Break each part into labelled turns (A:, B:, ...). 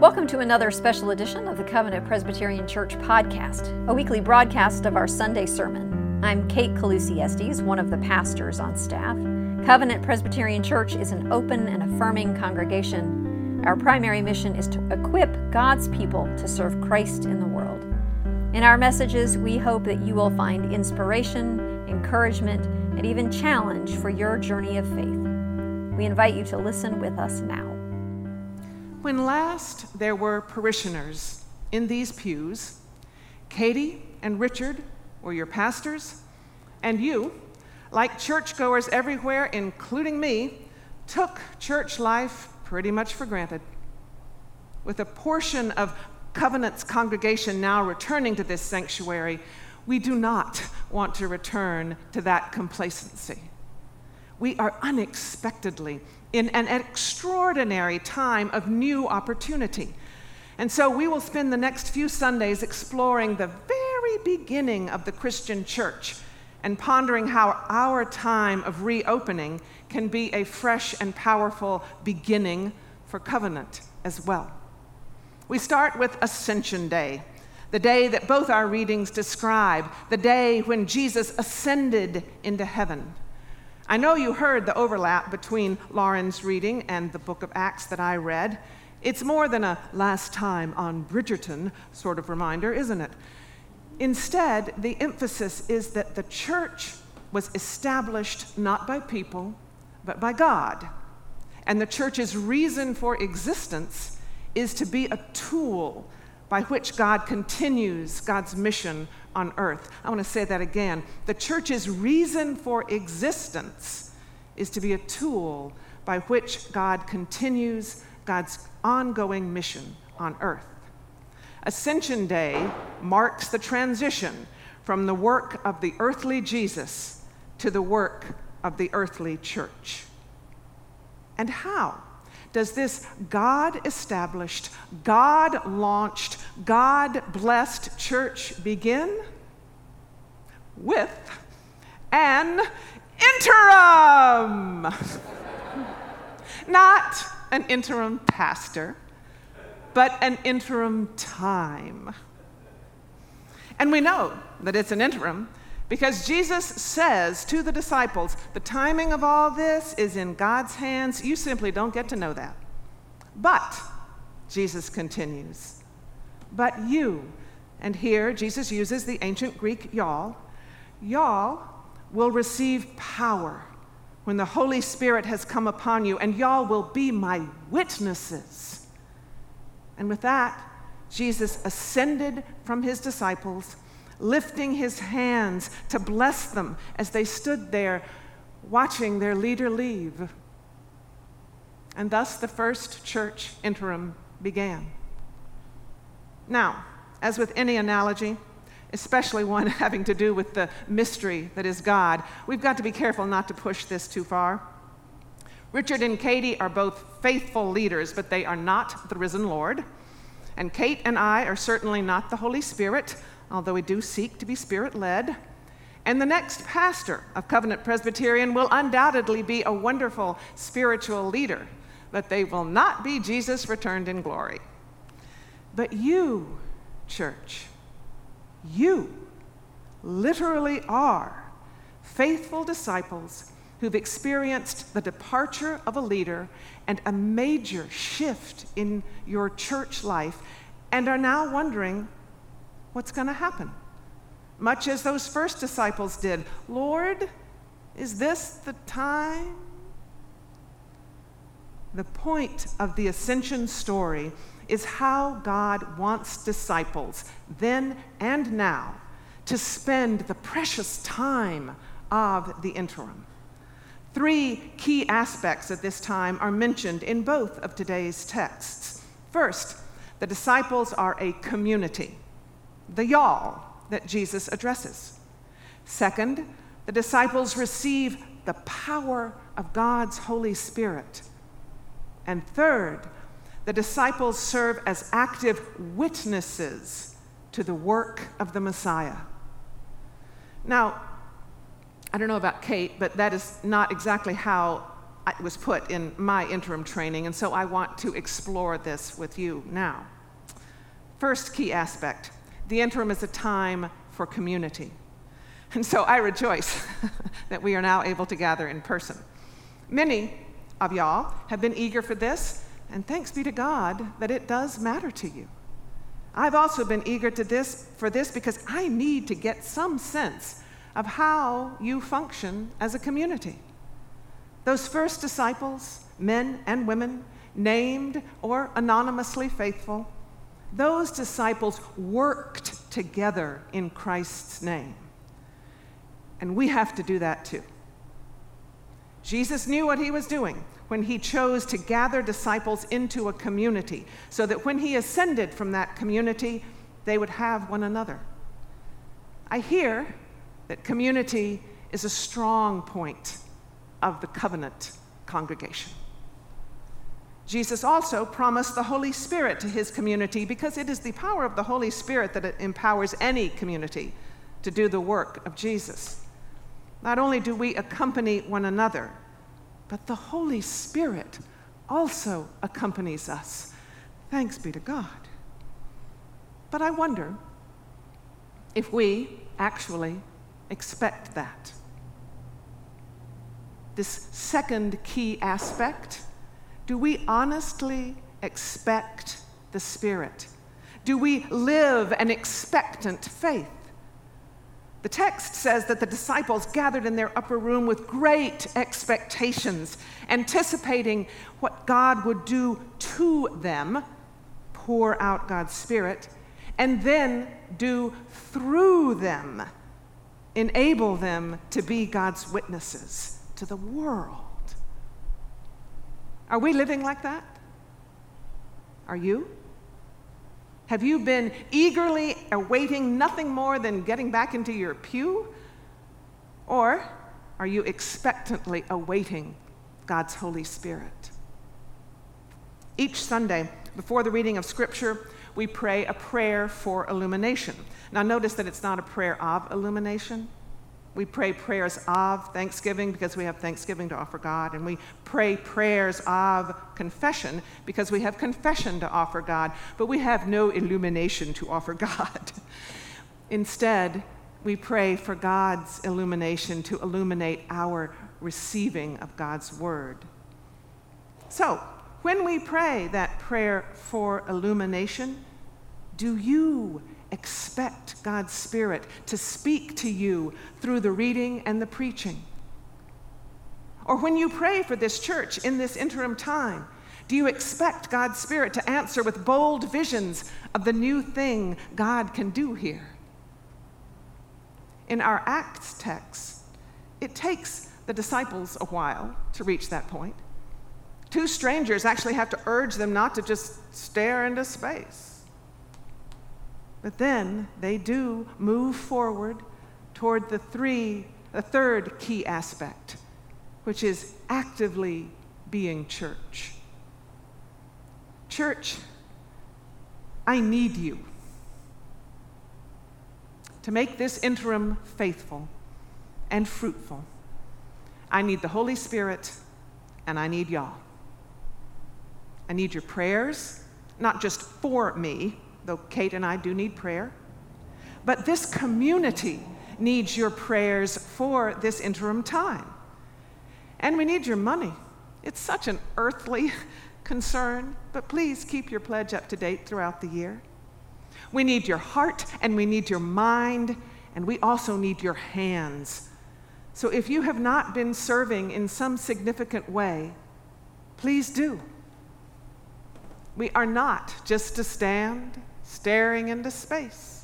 A: Welcome to another special edition of the Covenant Presbyterian Church podcast, a weekly broadcast of our Sunday sermon. I'm Kate Colussy Estes, one of the pastors on staff. Covenant Presbyterian Church is an open and affirming congregation. Our primary mission is to equip God's people to serve Christ in the world. In our messages, we hope that you will find inspiration, encouragement, and even challenge for your journey of faith. We invite you to listen with us now.
B: When last there were parishioners in these pews, Katie and Richard were your pastors, and you, like churchgoers everywhere, including me, took church life pretty much for granted. With a portion of Covenant's congregation now returning to this sanctuary, we do not want to return to that complacency. We are unexpectedly in an extraordinary time of new opportunity. And so we will spend the next few Sundays exploring the very beginning of the Christian church and pondering how our time of reopening can be a fresh and powerful beginning for covenant as well. We start with Ascension Day, the day that both our readings describe, the day when Jesus ascended into heaven. I know you heard the overlap between Lauren's reading and the book of Acts that I read. It's more than a last time on Bridgerton sort of reminder, isn't it? Instead, the emphasis is that the church was established not by people, but by God. And the church's reason for existence is to be a tool by which God continues God's mission on earth. I want to say that again. The church's reason for existence is to be a tool by which God continues God's ongoing mission on earth. Ascension Day marks the transition from the work of the earthly Jesus to the work of the earthly church. And how? Does this God established, God launched, God blessed church begin? With an interim. Not an interim pastor, but an interim time. And we know that it's an interim because Jesus says to the disciples, the timing of all this is in God's hands. You simply don't get to know that. But, Jesus continues, but you, and here Jesus uses the ancient Greek y'all, y'all will receive power when the Holy Spirit has come upon you, and y'all will be my witnesses. And with that, Jesus ascended from his disciples lifting his hands to bless them as they stood there watching their leader leave. And thus the first church interim began. Now, as with any analogy, especially one having to do with the mystery that is God, we've got to be careful not to push this too far. Richard and Katie are both faithful leaders, but they are not the risen Lord. And Kate and I are certainly not the Holy Spirit, although we do seek to be spirit led. And the next pastor of Covenant Presbyterian will undoubtedly be a wonderful spiritual leader, but they will not be Jesus returned in glory. But you, church, you literally are faithful disciples who've experienced the departure of a leader and a major shift in your church life and are now wondering what's going to happen. Much as those first disciples did Lord, is this the time? The point of the ascension story is how God wants disciples, then and now, to spend the precious time of the interim. Three key aspects at this time are mentioned in both of today's texts. First, the disciples are a community the y'all that Jesus addresses. Second, the disciples receive the power of God's Holy Spirit. And third, the disciples serve as active witnesses to the work of the Messiah. Now, I don't know about Kate, but that is not exactly how it was put in my interim training, and so I want to explore this with you now. First key aspect the interim is a time for community. And so I rejoice that we are now able to gather in person. Many of y'all have been eager for this, and thanks be to God that it does matter to you. I've also been eager to this for this because I need to get some sense of how you function as a community. Those first disciples, men and women, named or anonymously faithful, those disciples worked together in Christ's name. And we have to do that too. Jesus knew what he was doing when he chose to gather disciples into a community so that when he ascended from that community, they would have one another. I hear that community is a strong point of the covenant congregation. Jesus also promised the Holy Spirit to his community because it is the power of the Holy Spirit that empowers any community to do the work of Jesus. Not only do we accompany one another, but the Holy Spirit also accompanies us. Thanks be to God. But I wonder if we actually expect that. This second key aspect do we honestly expect the Spirit? Do we live an expectant faith? The text says that the disciples gathered in their upper room with great expectations, anticipating what God would do to them, pour out God's Spirit, and then do through them, enable them to be God's witnesses to the world. Are we living like that? Are you? Have you been eagerly awaiting nothing more than getting back into your pew? Or are you expectantly awaiting God's Holy Spirit? Each Sunday, before the reading of Scripture, we pray a prayer for illumination. Now, notice that it's not a prayer of illumination, we pray prayers of thanksgiving because we have thanksgiving to offer God, and we pray prayers of confession because we have confession to offer God, but we have no illumination to offer God. Instead, we pray for God's illumination to illuminate our receiving of God's word. So, when we pray that prayer for illumination, do you expect God's Spirit to speak to you through the reading and the preaching? Or when you pray for this church in this interim time, do you expect God's Spirit to answer with bold visions of the new thing God can do here? In our Acts text, it takes the disciples a while to reach that point. Two strangers actually have to urge them not to just stare into space. But then they do move forward toward the three, the third key aspect, which is actively being church. Church, I need you to make this interim faithful and fruitful. I need the Holy Spirit and I need y'all. I need your prayers, not just for me, though Kate and I do need prayer. But this community needs your prayers for this interim time. And we need your money. It's such an earthly concern, but please keep your pledge up to date throughout the year. We need your heart and we need your mind, and we also need your hands. So if you have not been serving in some significant way, please do. We are not just to stand staring into space.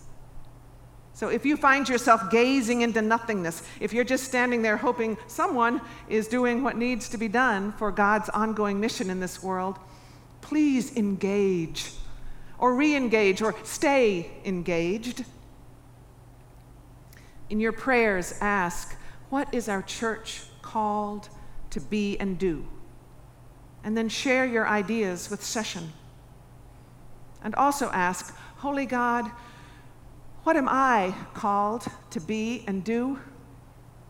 B: So if you find yourself gazing into nothingness, if you're just standing there hoping someone is doing what needs to be done for God's ongoing mission in this world, please engage or re engage or stay engaged. In your prayers, ask, What is our church called to be and do? And then share your ideas with session. And also ask, Holy God, what am I called to be and do?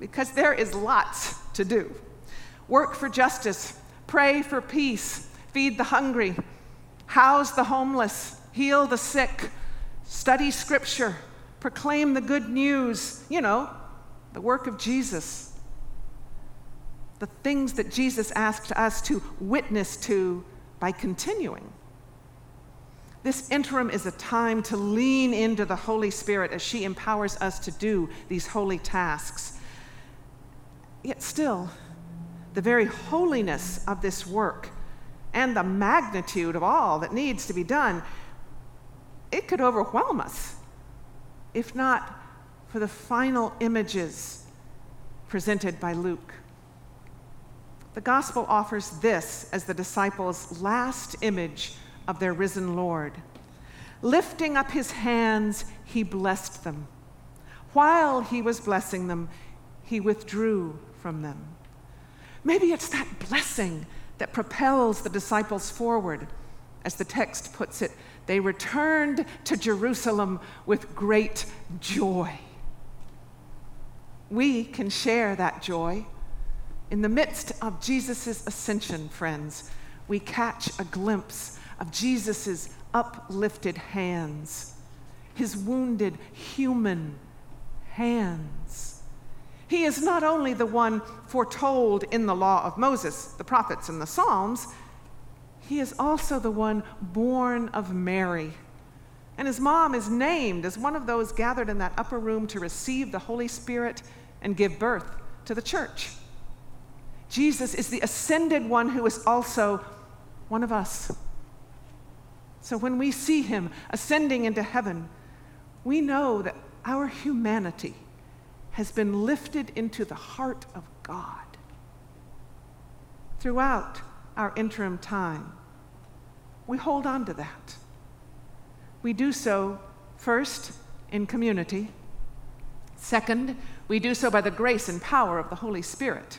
B: Because there is lots to do. work for justice, pray for peace, feed the hungry, house the homeless, heal the sick, study scripture, proclaim the good news, you know, the work of Jesus. The things that Jesus asked us to witness to by continuing. This interim is a time to lean into the Holy Spirit as she empowers us to do these holy tasks. Yet still, the very holiness of this work and the magnitude of all that needs to be done, it could overwhelm us if not for the final images presented by Luke. The gospel offers this as the disciples' last image of their risen Lord. Lifting up his hands, he blessed them. While he was blessing them, he withdrew from them. Maybe it's that blessing that propels the disciples forward. As the text puts it, they returned to Jerusalem with great joy. We can share that joy. In the midst of Jesus' ascension, friends, we catch a glimpse of Jesus' uplifted hands, his wounded human hands. He is not only the one foretold in the law of Moses, the prophets, and the Psalms, he is also the one born of Mary. And his mom is named as one of those gathered in that upper room to receive the Holy Spirit and give birth to the church. Jesus is the ascended one who is also one of us. So when we see him ascending into heaven, we know that our humanity has been lifted into the heart of God. Throughout our interim time, we hold on to that. We do so first in community. Second, we do so by the grace and power of the Holy Spirit.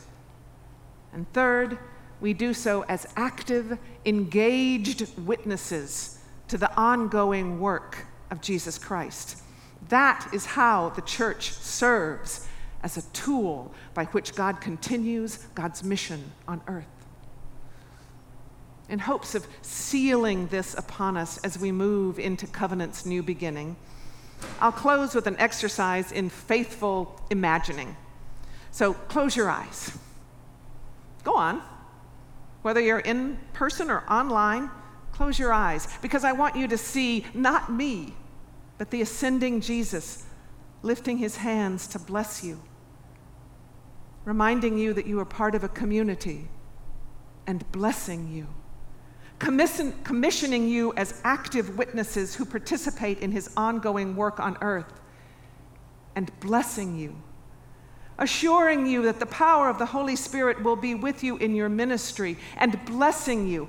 B: And third, we do so as active, engaged witnesses to the ongoing work of Jesus Christ. That is how the church serves as a tool by which God continues God's mission on earth. In hopes of sealing this upon us as we move into covenant's new beginning, I'll close with an exercise in faithful imagining. So close your eyes. Go on. Whether you're in person or online, Close your eyes because I want you to see not me, but the ascending Jesus lifting his hands to bless you, reminding you that you are part of a community and blessing you, Commission, commissioning you as active witnesses who participate in his ongoing work on earth, and blessing you assuring you that the power of the Holy Spirit will be with you in your ministry and blessing you,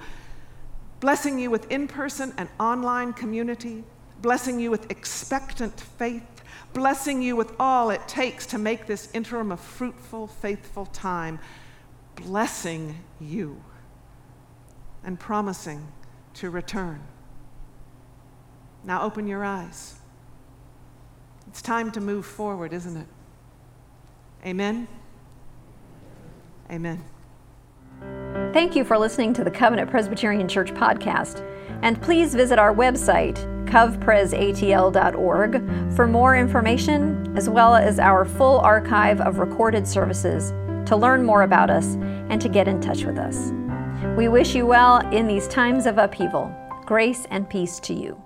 B: blessing you with in person and online community, blessing you with expectant faith, blessing you with all it takes to make this interim a fruitful, faithful time, blessing you and promising to return. Now open your eyes. It's time to move forward, isn't it? Amen. Amen.
A: Thank you for listening to the Covenant Presbyterian Church podcast. And please visit our website, covpresatl.org, for more information as well as our full archive of recorded services to learn more about us and to get in touch with us. We wish you well in these times of upheaval. Grace and peace to you.